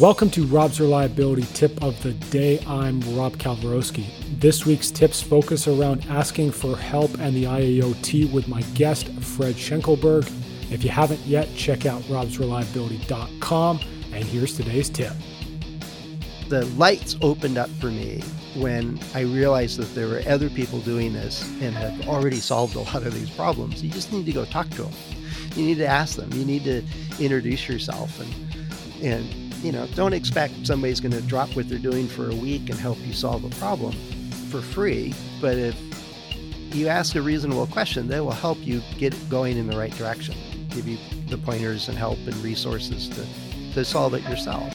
Welcome to Rob's Reliability Tip of the Day. I'm Rob Kalwarowsky. This week's tips focus around asking for help and the IAOT with my guest, Fred Schenkelberg. If you haven't yet, check out robsreliability.com. And here's today's tip. The lights opened up for me when I realized that there were other people doing this and have already solved a lot of these problems. You just need to go talk to them. You need to ask them. You need to introduce yourself and and you know, don't expect somebody's going to drop what they're doing for a week and help you solve a problem for free. But if you ask a reasonable question, they will help you get going in the right direction, give you the pointers and help and resources to, to solve it yourself.